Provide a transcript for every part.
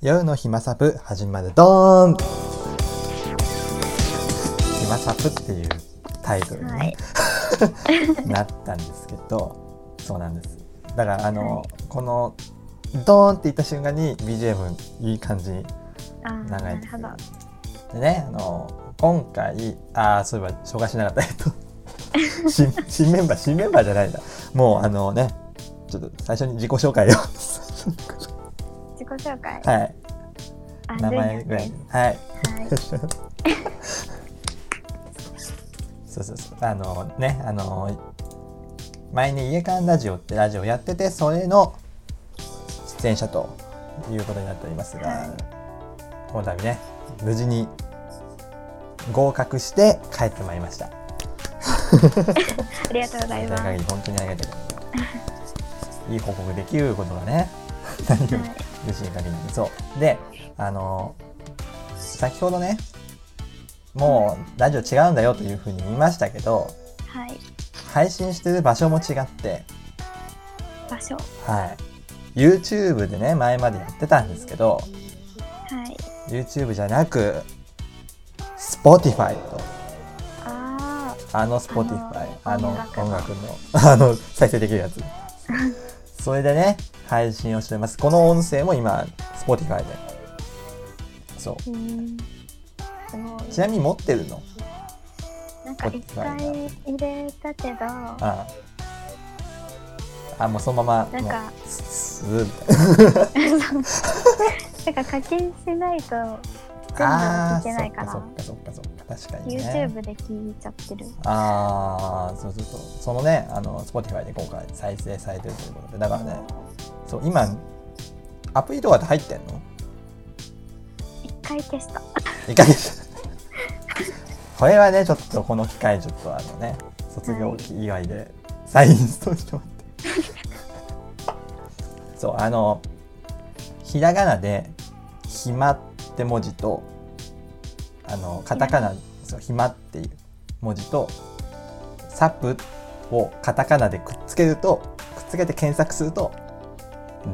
夜の暇サブ始まるドーン。暇サブっていうタイトルに、ね。なったんですけどそうなんです。だからあの、はい。このドーンって言った瞬間に BGM いい感じにあー長いでね。あの今回ああそういえば紹介しなかった。えっと 新新メンバー新メンバーじゃないんだ。もうあのねちょっと最初に自己紹介を。自己紹介、はい。あ名前ぐらい。はい。はい。そうそうそう。あのねあの前に家間ラジオってラジオやっててそれの出演者ということになっておりますが、はい。この度ね無事に合格して帰ってまいりました。ありがとうございます。本当にありがたい。いい報告できることがね 何より。はい嬉しい限りにそうであの先ほどねもうラジオ違うんだよというふうに言いましたけどはい、配信してる場所も違って場所、はい。YouTube でね前までやってたんですけどはい、YouTube じゃなく Spotify と。ああの Spotify あの音楽のあの再生できるやつ それでね配信をしてます。この音声も今 Spotify で。そう。ー、う。ちなみに持ってるの？なんか一回入れたけど、ああ。あもうそのままなんかスーみたいななんか課金しないとあ全部聞けないから。そっかそっかそっかそっか確かにね YouTube で聞いちゃってる。ああそうそうそうそのねあの Spotify で今回再生されてるということでだからねそう今アプリとかって入ってんの？一回消した。いかがでしたこれはねちょっとこの機会ちょっとあのね卒業期祝いで再インストールしてもらってそうあのひらがなで「暇」って文字とあのカタカナ「そう暇」っていう文字と「サプ」をカタカナでくっつけるとくっつけて検索すると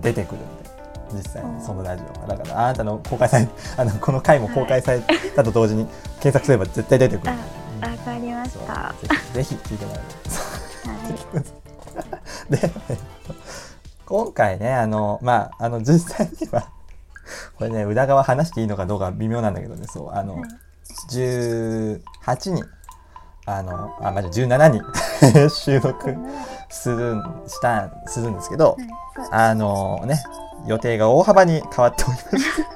出てくるんで実際にそのラジオが。だからあなたの公開され あのこの回も公開されたと同時に検索すれば絶対出てくる。んであ、わかりました。はぜひぜひ聞いてもらえるい。で、えっと今回ね、あの、まあ、あの、実際には、これね、裏側話していいのかどうか微妙なんだけどね、そう、あの、はい18人、あの、あ、まじ17人 収録するん、した、するんですけど、あのね、予定が大幅に変わっておりまして。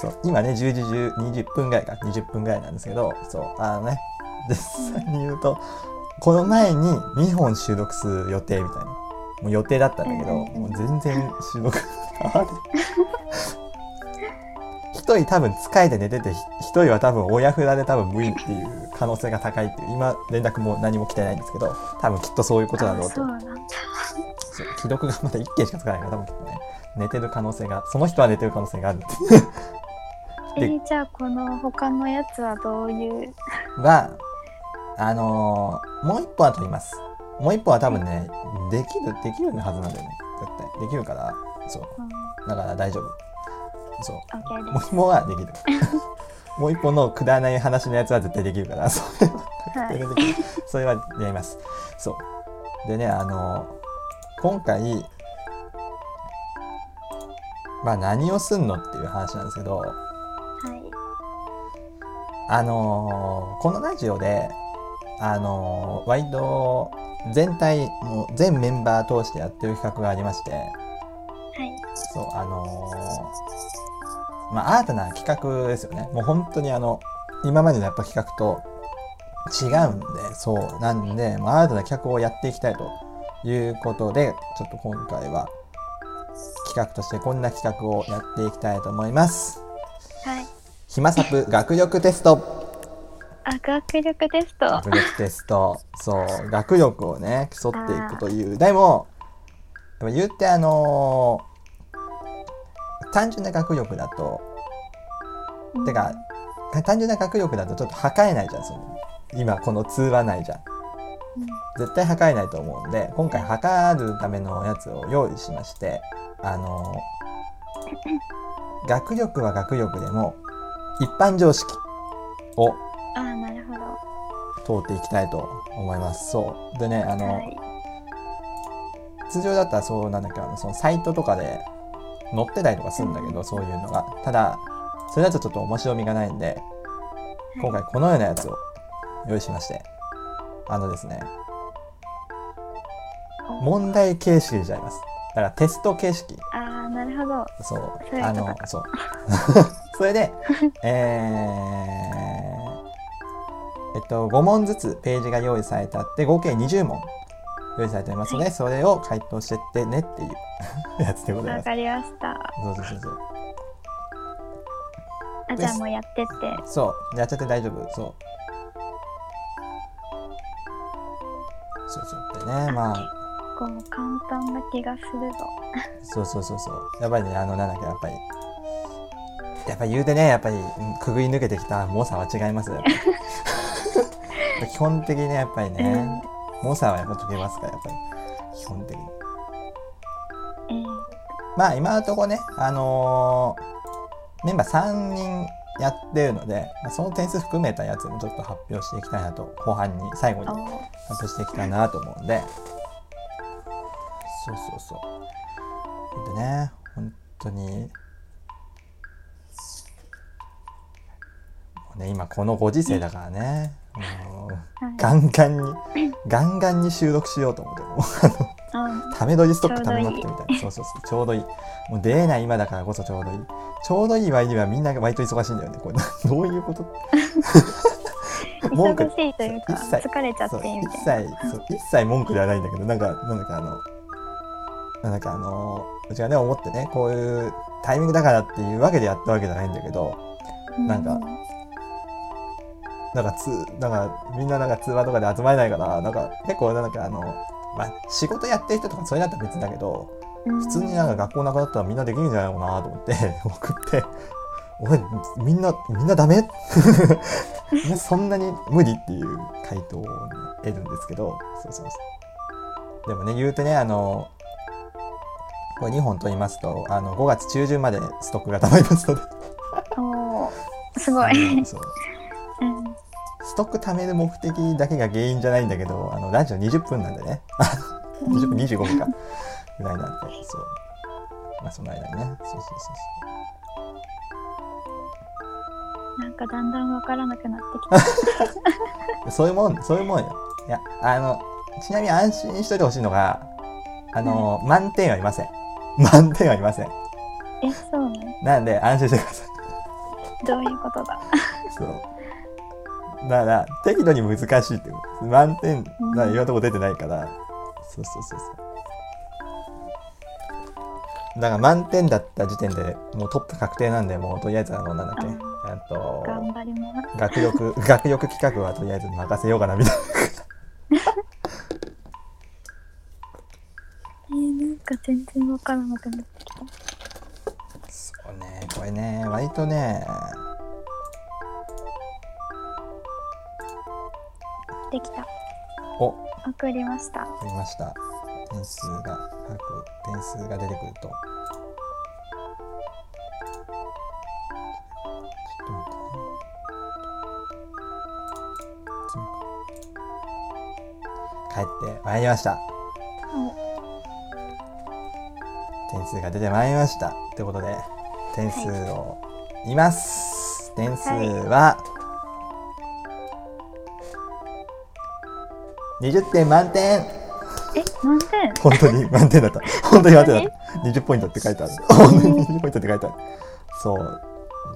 そう、今ね、10時10 20分ぐらいか、20分ぐらいなんですけど、そう、あのね、実際に言うと、この前に2本収録する予定みたいな、もう予定だったんだけど、もう全然収録。一人多分疲れて寝てて、ひ一人は多分親札で多分無理っていう可能性が高いっていう、今連絡も何も来てないんですけど、多分きっとそういうことだろうと。あそう。なんだ。そう既読がまだ1件しかつかないから多分きっとね寝てる可能性がその人は寝てる可能性があるって。えでーじゃあこの他のやつはどういう？があのーもう一本は取ります。もう一本は多分ねできるできるはずなんだよね。絶対。できるからそう。うん。だから大丈夫。そう。もう一本はできる。もう一本のくだらない話のやつは絶対できるから。それははい。それはやります。そう。でねあの今回まあ何をすんのっていう話なんですけど。はい。あのーこのラジオであのー割と全体もう全メンバー通してやってる企画がありまして。はいそうあのーまあ新たな企画ですよね。もう本当にあの今までのやっぱ企画と違うんでそうなんで、まあ、新たな企画をやっていきたいということでちょっと今回は企画としてこんな企画をやっていきたいと思います。はい。暇サプ 学力テスト。あ学力テスト。学力テスト。そう学力をね競っていくというでもやっぱ言ってあのー単純な学力だとてか単純な学力だとちょっと測れないじゃんその今この通話内じゃんうん絶対測れないと思うんで今回測るためのやつを用意しましてあの 学力は学力でも一般常識をああ、なるほど。通っていきたいと思います。そう。でね、あの、はい。通常だったらそうなんだっけあのそのサイトとかで載ってたりとかするんだけど、そういうのが。ただ、それだとちょっと面白みがないんで、今回このようなやつを用意しまして。あのですね、問題形式じゃあります。だからテスト形式。ああ、なるほど。そうあのそう。それで、えー、えっと、5問ずつページが用意されてあって、合計20問用意されてますので、それを回答してってねっていう やつでございます。わかりました。そうそうそうそう。あ、じゃあもうやってって。そう、やっちゃって大丈夫。そう。そうそう。でね、まあ、こう簡単な気がするぞ。そうそうそうそう。やっぱりね、あの、なんだっけ、やっぱり。やっぱり言うてね、やっぱり、うんくぐり抜けてきた猛者は違います 基本的にね、やっぱりね、猛者はやっぱ解けますから、やっぱり。基本的に。えー、まあ、今のところね、あのーメンバー3人やってるので、まあその点数含めたやつもちょっと発表していきたいなと、後半に、最後にお発表していきたいなと思うんでそうそうそうでね本当にね今このご時世だからね。もうはいガンガンにガンガンに収録しようと思って。もため撮りストックためまくってみたいな。そうそうそう。ちょうどいい。もう出れない今だからこそちょうどいい。ちょうどいい割にはみんな割と忙しいんだよね。これどういうこと？文 句忙しいというか一切疲れちゃってみたいな。切そう一切文句ではないんだけどなんかなんだかあのなんかあのうちがね思ってねこういうタイミングだからっていうわけでやったわけじゃないんだけどなんかなんかつなんかみんななんか通話とかで集まれないからなんか結構なんかあのまあ仕事やってる人とかそれだったら別だけどうん、普通になんか学校なくなったらみんなできるんじゃないのかなと思って 送って「おいみんなみんなダメ? 」そんなに無理っていう回答を、ね、得るんですけどそうそうそうでもね言うてねあのこれ2本取りますとあの5月中旬までストックがたまりますのでおーすごい。そううんストック貯める目的だけが原因じゃないんだけどあのラジオ20分なんでね20分25分かぐらいなんでそうまあその間にねそうそうそうそうなんかだんだんわからなくなってきた。そういうもん、そういうもんよ。いや、あの、ちなみに安心しといてほしいのが、あの、満点はいません。満点はいません。え、そうね。なんで、安心してください。どういうことだ？そう。だから、適度に難しいって。満点、だからいろんなとこ出てないから、そうそうそうそう。だから満点だった時点でもうトップ確定なんで、もうとりあえずあの、なんだっけ、ああと。学力、学力企画はとりあえず任せようかなみたいな。えー、なんか全然わからなくなってきた。そうね、これね、割とね、できた。お、送りました。ありました。点数が、各点数が出てくると。ちょっと待ってね。次か帰ってまいりました。点数が出てまいりました。ということで、点数を言います。点数は、20点満点え、満点？本当に満点だった。本当に満点だった。20ポイントって書いてある。本当に20ポイントって書いてある。そう。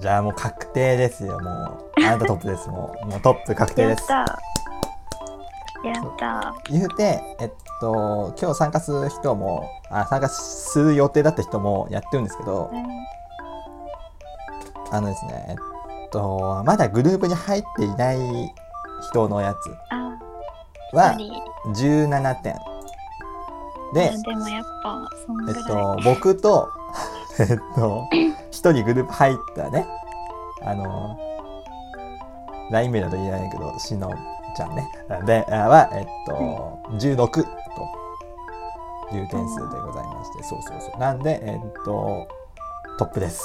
じゃあもう確定ですよ、もう。あなたトップです、もう。もうトップ確定です。やったやった言うて、えっと、今日参加する人も、あ、参加する予定だった人もやってるんですけど、うんあのですね、えっと、まだグループに入っていない人のやつあ、は一人17点。で、でもやっぱ、そんぐらい。えっと、僕と、えっと、一人グループ入ったね、あの、LINE 名だと言えないけど、しのちゃんね。で、あは、えっと、16という点数でございまして、そうそうそう。なんで、えっと、トップです。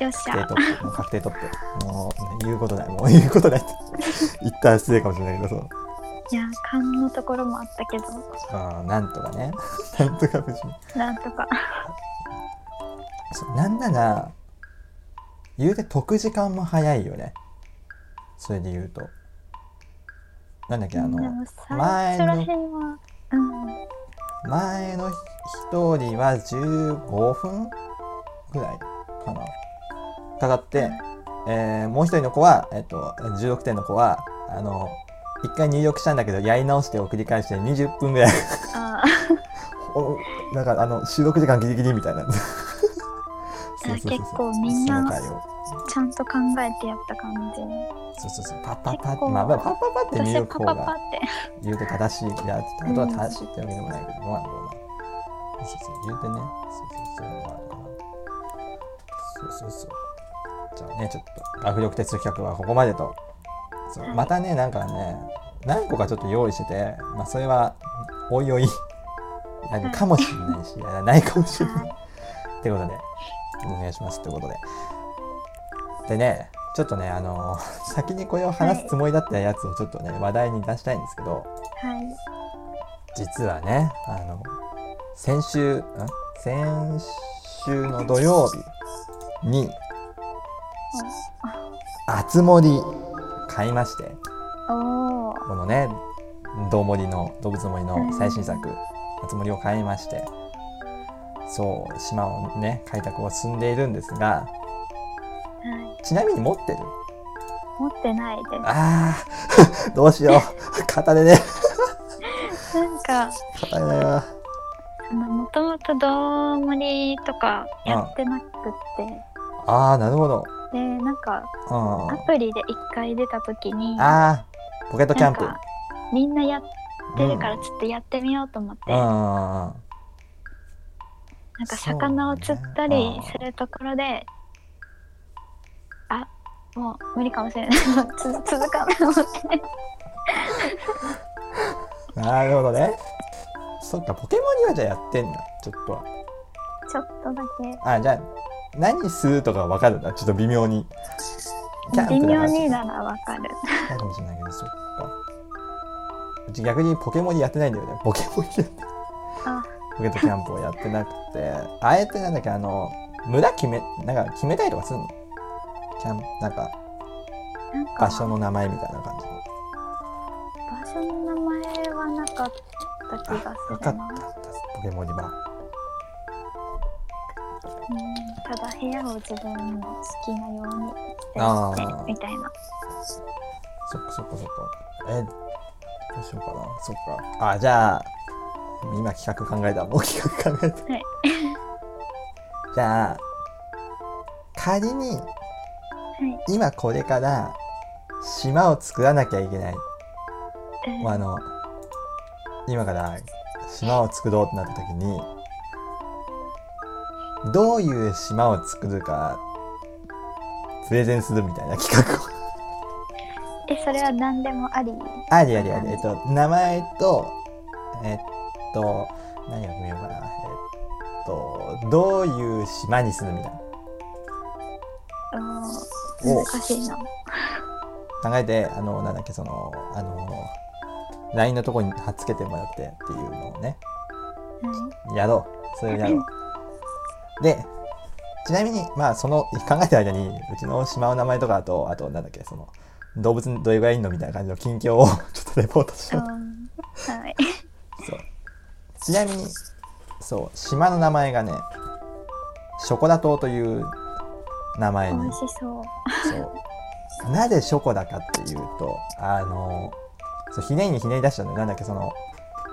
よっしゃ。確定トップ。もう確定トップ。もう、ね、言うことない。もう言うことない。っ て言ったら失礼かもしれないけどそういや勘のところもあったけど。あーなんとかね。なんとか無事に。なんとか。そうなんなら言うて解く時間も早いよね。それで言うと。なんだっけあの前の前の一人は15分ぐらいかな。かかって、えーもう一人の子は、えっと16点の子はあの一回入力したんだけどやり直してを繰り返して20分ぐらい。あ おなんかあの収録時間ギリギリみたいな。そうそうそうそう。結構みんなちゃんと考えてやった感じ。そうそうそう。パッパッパッまあまあパッパッって入私力方が言うと正しいいやってことは正しいってわけでもないけどどうなんだろうな。そうそう言うてねそう。そうそうあるそう。そうそうじゃあねちょっと学力テスト企画はここまでとそう。はいまたねなんかね何個かちょっと用意しててまあそれはおいおいやるかもしれないしやらないかもしれない。ってことでお願いしますってことで。でねちょっとねあの先にこれを話すつもりだったやつをちょっとね話題に出したいんですけどはい。実はねあの先週ん？先週の土曜日にあ。つ森買いまして。このねどうもりの動物森の最新作あつ森を買いまして。そう島をね開拓を進んでいるんですがはい。ちなみに持ってる？持ってないです。あー どうしよう。片でね。なんか片でだよもともとどうもりとかやってなくって、ああなるほどでなんかうん。アプリで一回出た時にあー。ポケットキャンプ。みんなやってるからちょっとやってみようと思って、うんなんか魚を釣ったりするところで、あもう無理かもしれない。つ続かないと思って。なるほどね。そっか、ポケモンにはじゃあやってんだ。ちょっとは。ちょっとだけ。あ、じゃあ、何するとかわかるんだ。ちょっと微妙に。微妙にならわかるそうかもしれないけど、そっか。うち逆にポケモンやってないんだよね。ポケモンやってあポケットキャンプをやってなくて、あえてなんだっけ、あの、村決め、なんか決めたりとかするの？キャンなんか、なんか場所の名前みたいな感じの。場所の名前はなかった気があ、するなわかった。ポケモンには。うんただ部屋を自分の好きなようにしてみたいなそっかそっかそっか。え、どうしようかな。そっか。あ、じゃあ、今企画考えた。もう企画考えた。はい じゃあ、仮にはい今これから島を作らなきゃいけない。うんあの、今から島を作ろうってなった時に、どういう島を作るか、プレゼンするみたいな企画を。えそれは何でもあり？ありありあり。えっと、名前と、えっと、何を決めようかな。えっと、どういう島にするみたいな。難しいな考えて、あの、なんだっけ、その、あの、LINE のとこに貼っつけてもらってっていうのをね、はやろう。それをやろう。で、ちなみに、まあ、その、考えてる間に、うちの島の名前とかあと、あと、なんだっけ、その、動物どれぐらいいんのみたいな感じの近況を ちょっとレポートしい、よう。うん、はい そう。ちなみに、そう、島の名前がね、ショコラ島という名前に美味しそうそう。なぜショコだかっていうと、あの、そうひねりにひねり出したのよなんだっけ、その、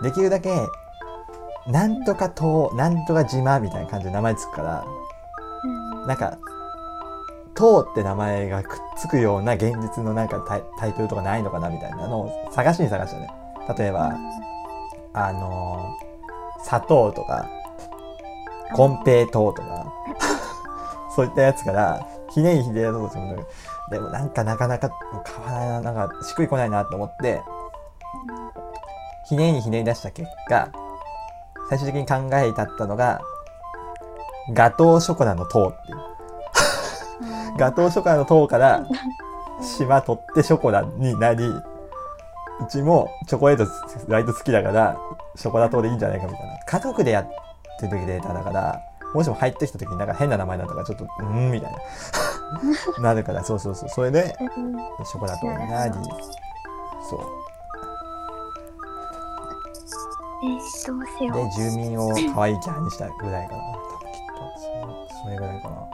できるだけ、なんとか島、なんとか島みたいな感じで名前つくから、うんなんか、島って名前がくっつくような現実のなんかタイタイトルとかないのかなみたいなのを探しに探したね。例えば、あの、砂糖とか、コンペイ糖とか、そういったやつから、ひねりひねり出そうとするんだけど、でもなんかなかなか買わないな、なんかしっくりこないなと思って、ひねりにひねり出した結果、最終的に考えたったのが、ガトーショコラの塔っていう。ガトーショコラの塔から島取ってショコラになりうちもチョコレート割と好きだからショコラ島でいいんじゃないかみたいな。家族でやってる時データだからもしも入ってきた時になんか変な名前だったからちょっとうんみたいな。なるからそうそうそう。それでうん。ショコラ島になり。そう。えー、どうしよでう。住民を可愛いキャラにしたぐらいかな。多分きっとそそれぐらいかな。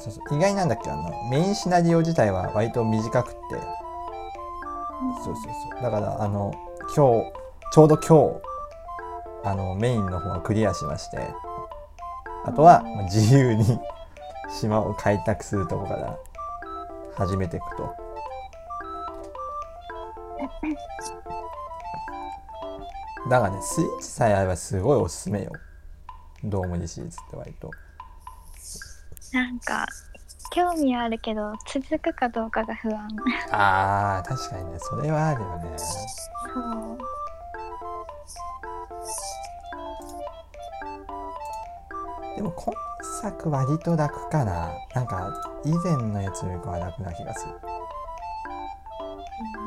そうそう。意外なんだっけあのメインシナリオ自体は割と短くって。そうそうそう。だからあの今日ちょうど今日あのメインの方はクリアしましてあとはまあ自由に島を開拓するとこから始めていくと だからねスイッチさえあればすごいおすすめよ。ドームにシリーズって割と。なんか興味あるけど続くかどうかが不安。あー確かにね。それはあるよね。そう。でも今作割と楽かな。なんか以前のやつよりかは楽な気がする。う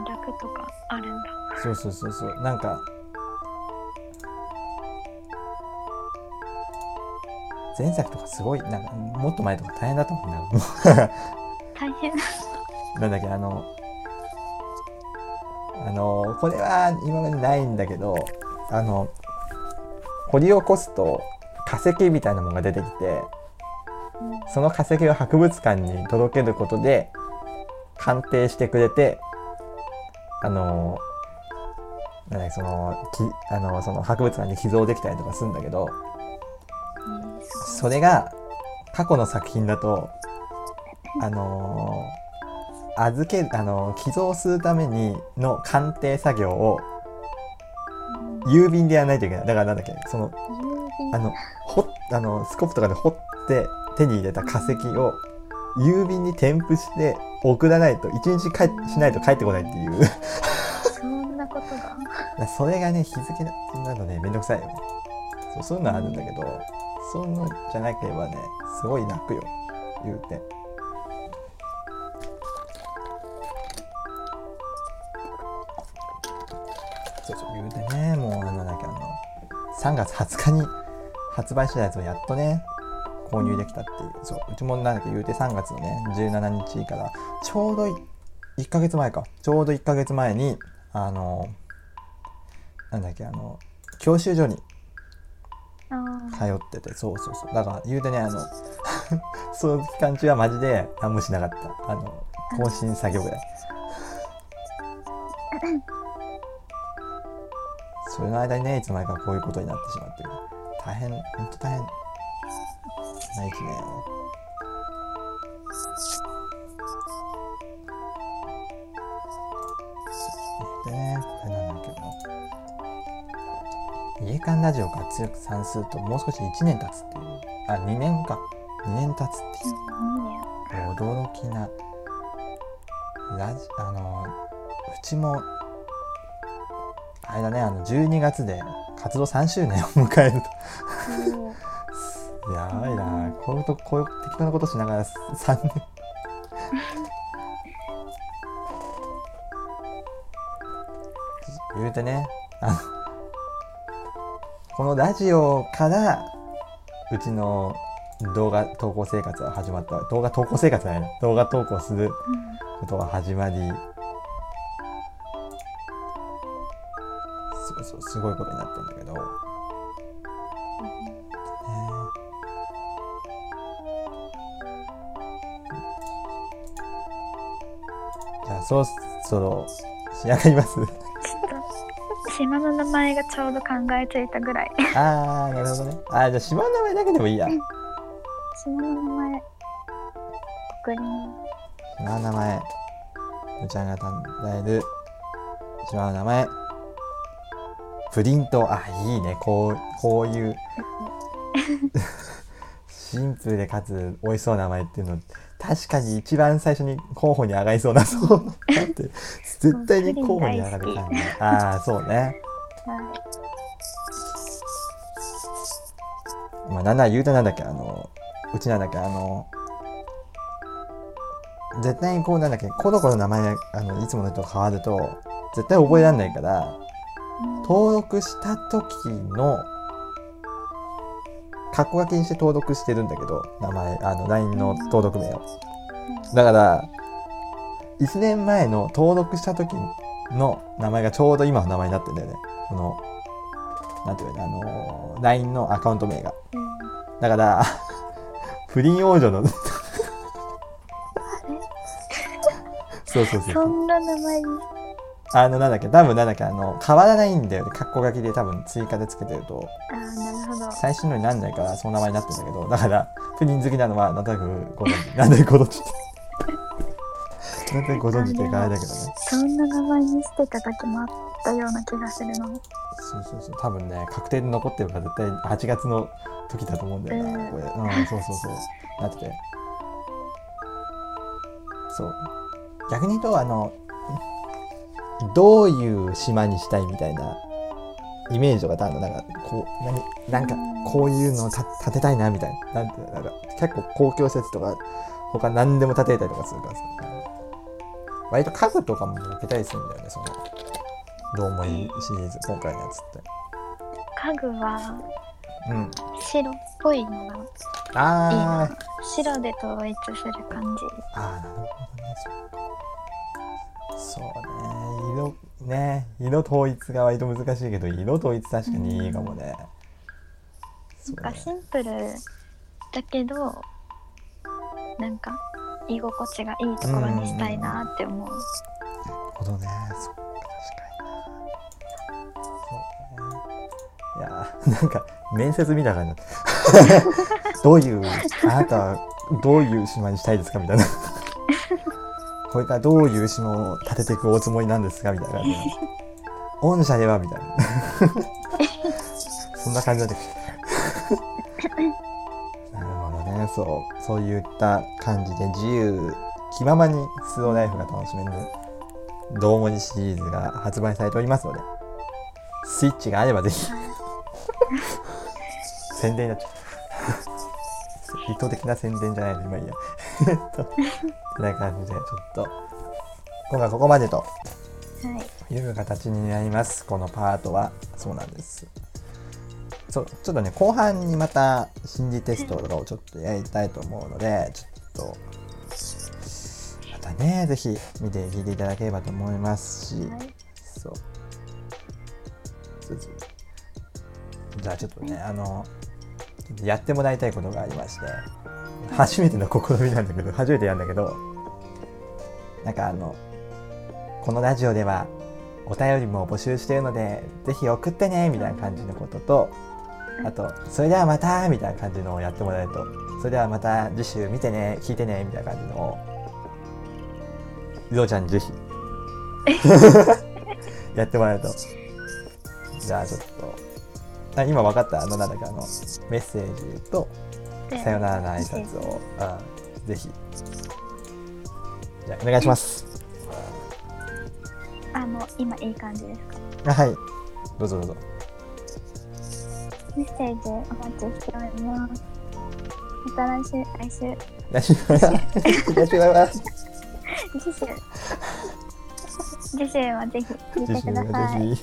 ん楽とかあるんだ。そうそうそうそう。なんか前作とかすごいなんかもっと前とか大変だと思うんだも 大変。うなんだっけあのあのこれは今までないんだけどあの掘り起こすと化石みたいなものが出てきてその化石を博物館に届けることで鑑定してくれてあのなんだっけそのきあのその博物館に寄贈できたりとかするんだけどそれが過去の作品だとあの預けあの寄贈するためにの鑑定作業を郵便でやらないといけない。だからなんだっけそのあのほあのスコップとかで掘って手に入れた化石を郵便に添付して送らないと一日帰しないと帰ってこないっていう。そんなことが。それがね日付なのねめんどくさいよね。そうそういうのはあるんだけどそういうのじゃなければねすごい楽よ。言うて。そうそう言うてねもうあのなんかあの3月20日に発売したやつをやっとね購入できたっていう。そううちもなんだっけ言うて3月のね17日からちょうど1ヶ月前か。ちょうど1ヶ月前にあのなんだっけあの教習所にあー。通っててそうそうそう。だから言うてねあの その期間中はマジで何もしなかった。あの更新作業ぐらい。それの間にねいつの間にかこういうことになってしまって。大変ほんと大変。な一年をでねこれなん家間ラジオが強く算数ともう少し1年経つっていう。あ2年か。2年経つっていう。驚きな。ラジあのうちもあれだねあの12月で活動3周年を迎えると。やばいな。こういうとこういう適当なことしながら3年。言うてね。あのこのラジオからうちの動画投稿生活は始まった動画投稿生活じゃないな。動画投稿することが始まりそうそうすごいことになってんだけど、ね、じゃあそろそろ仕上がります。島の名前がちょうど考えついたぐらい。あーなるほどね。あーじゃあ島の名前だけでもいいや。島の名前送りま島の名前。むちゃんが考える。島の名前。プリント。あいいね。こうこういう。シンプルでかつ美味しそうな名前っていうの確かに一番最初に候補に上がりそうなそうだって絶対に候補に上がる感じああそうね。はい。まあ、なんなら言うとなんだっけあのうちなんだっけあの絶対にこうなんだっけこの子の名前あのいつもの人と変わると絶対覚えられないから登録した時の括弧書きにして登録してるんだけど名前あの LINE の登録名を。だから1年前の登録した時の名前がちょうど今の名前になってんだよね。このなんていうのあの LINE のアカウント名が。うんだから 不倫王女の そうそうそう。そんな名前に？あのなんだっけ多分なんだっけあの変わらないんだよね。括弧書きで多分追加でつけてると。ああなる最新のになんないからその名前になってるんだけどだから不倫好きなのはなんとなくご存知。なんでご存知なんとなくご存知っていうかあれだけどね。そんな名前にしてた時もあったような気がするの。そうそうそう。多分ね確定で残ってるから絶対8月の時だと思うんだよな、うん。これ。うんそうそうそう。なってて。そう。逆に言うとあのどういう島にしたいみたいなイメージとかあるの？なんかこう何なんかこういうのをた建てたいなみたいな。なんていうのなんか結構公共施設とか他何でも建てたりとかするからさ。割と家具とかも置けたりするんだよねそのどうもいいシリーズ今回のやつって。家具はうん。白っぽいのがいいあなー。白で統一する感じ。あーなるほどね。そうね。色ね。色統一が割と難しいけど色統一確かにいいかもね、そうね。なんかシンプルだけどなんか居心地がいいところにしたいなって思う、なるほどね。そっか確かになそうね。いやーなんか面接みたいな。感 じどういうあなたはどういう島にしたいですかみたいなこれからどういう島を建てていくおつもりなんですかみたいな感じで御社ではみたいな。そんな感じだったなるほどね。そう。そういった感じで自由気ままにスローライフが楽しめるどうもにシリーズが発売されておりますのでスイッチがあればぜひ。宣伝になっちゃう。意図的な宣伝じゃないの今いいやえっとこんな感じでちょっと今回ここまでとはい。いう形になります。このパートは。そうなんです。そうちょっとね後半にまた心理テストとかをちょっとやりたいと思うのでちょっとまたねぜひ見て聞いていただければと思いますし、はい。そう。じゃあちょっとねあのやってもらいたいことがありまして初めての試みなんだけど初めてやるんだけどなんかあのこのラジオではお便りも募集しているのでぜひ送ってねみたいな感じのこととあとそれではまたみたいな感じのをやってもらえるとそれではまた次週見てね聞いてねみたいな感じのをりょうちゃんにぜひ やってもらえると。じゃあちょっと。あ今分かった？あのなんだっけ？あのメッセージとでさよならの挨拶を。あぜひ。じゃあお願いします。あもう今いい感じですか？あはい。どうぞどうぞ。メッセージお待ちしております。また来週。来週。来週来週バイバイ次週。次週はぜひ聞いてください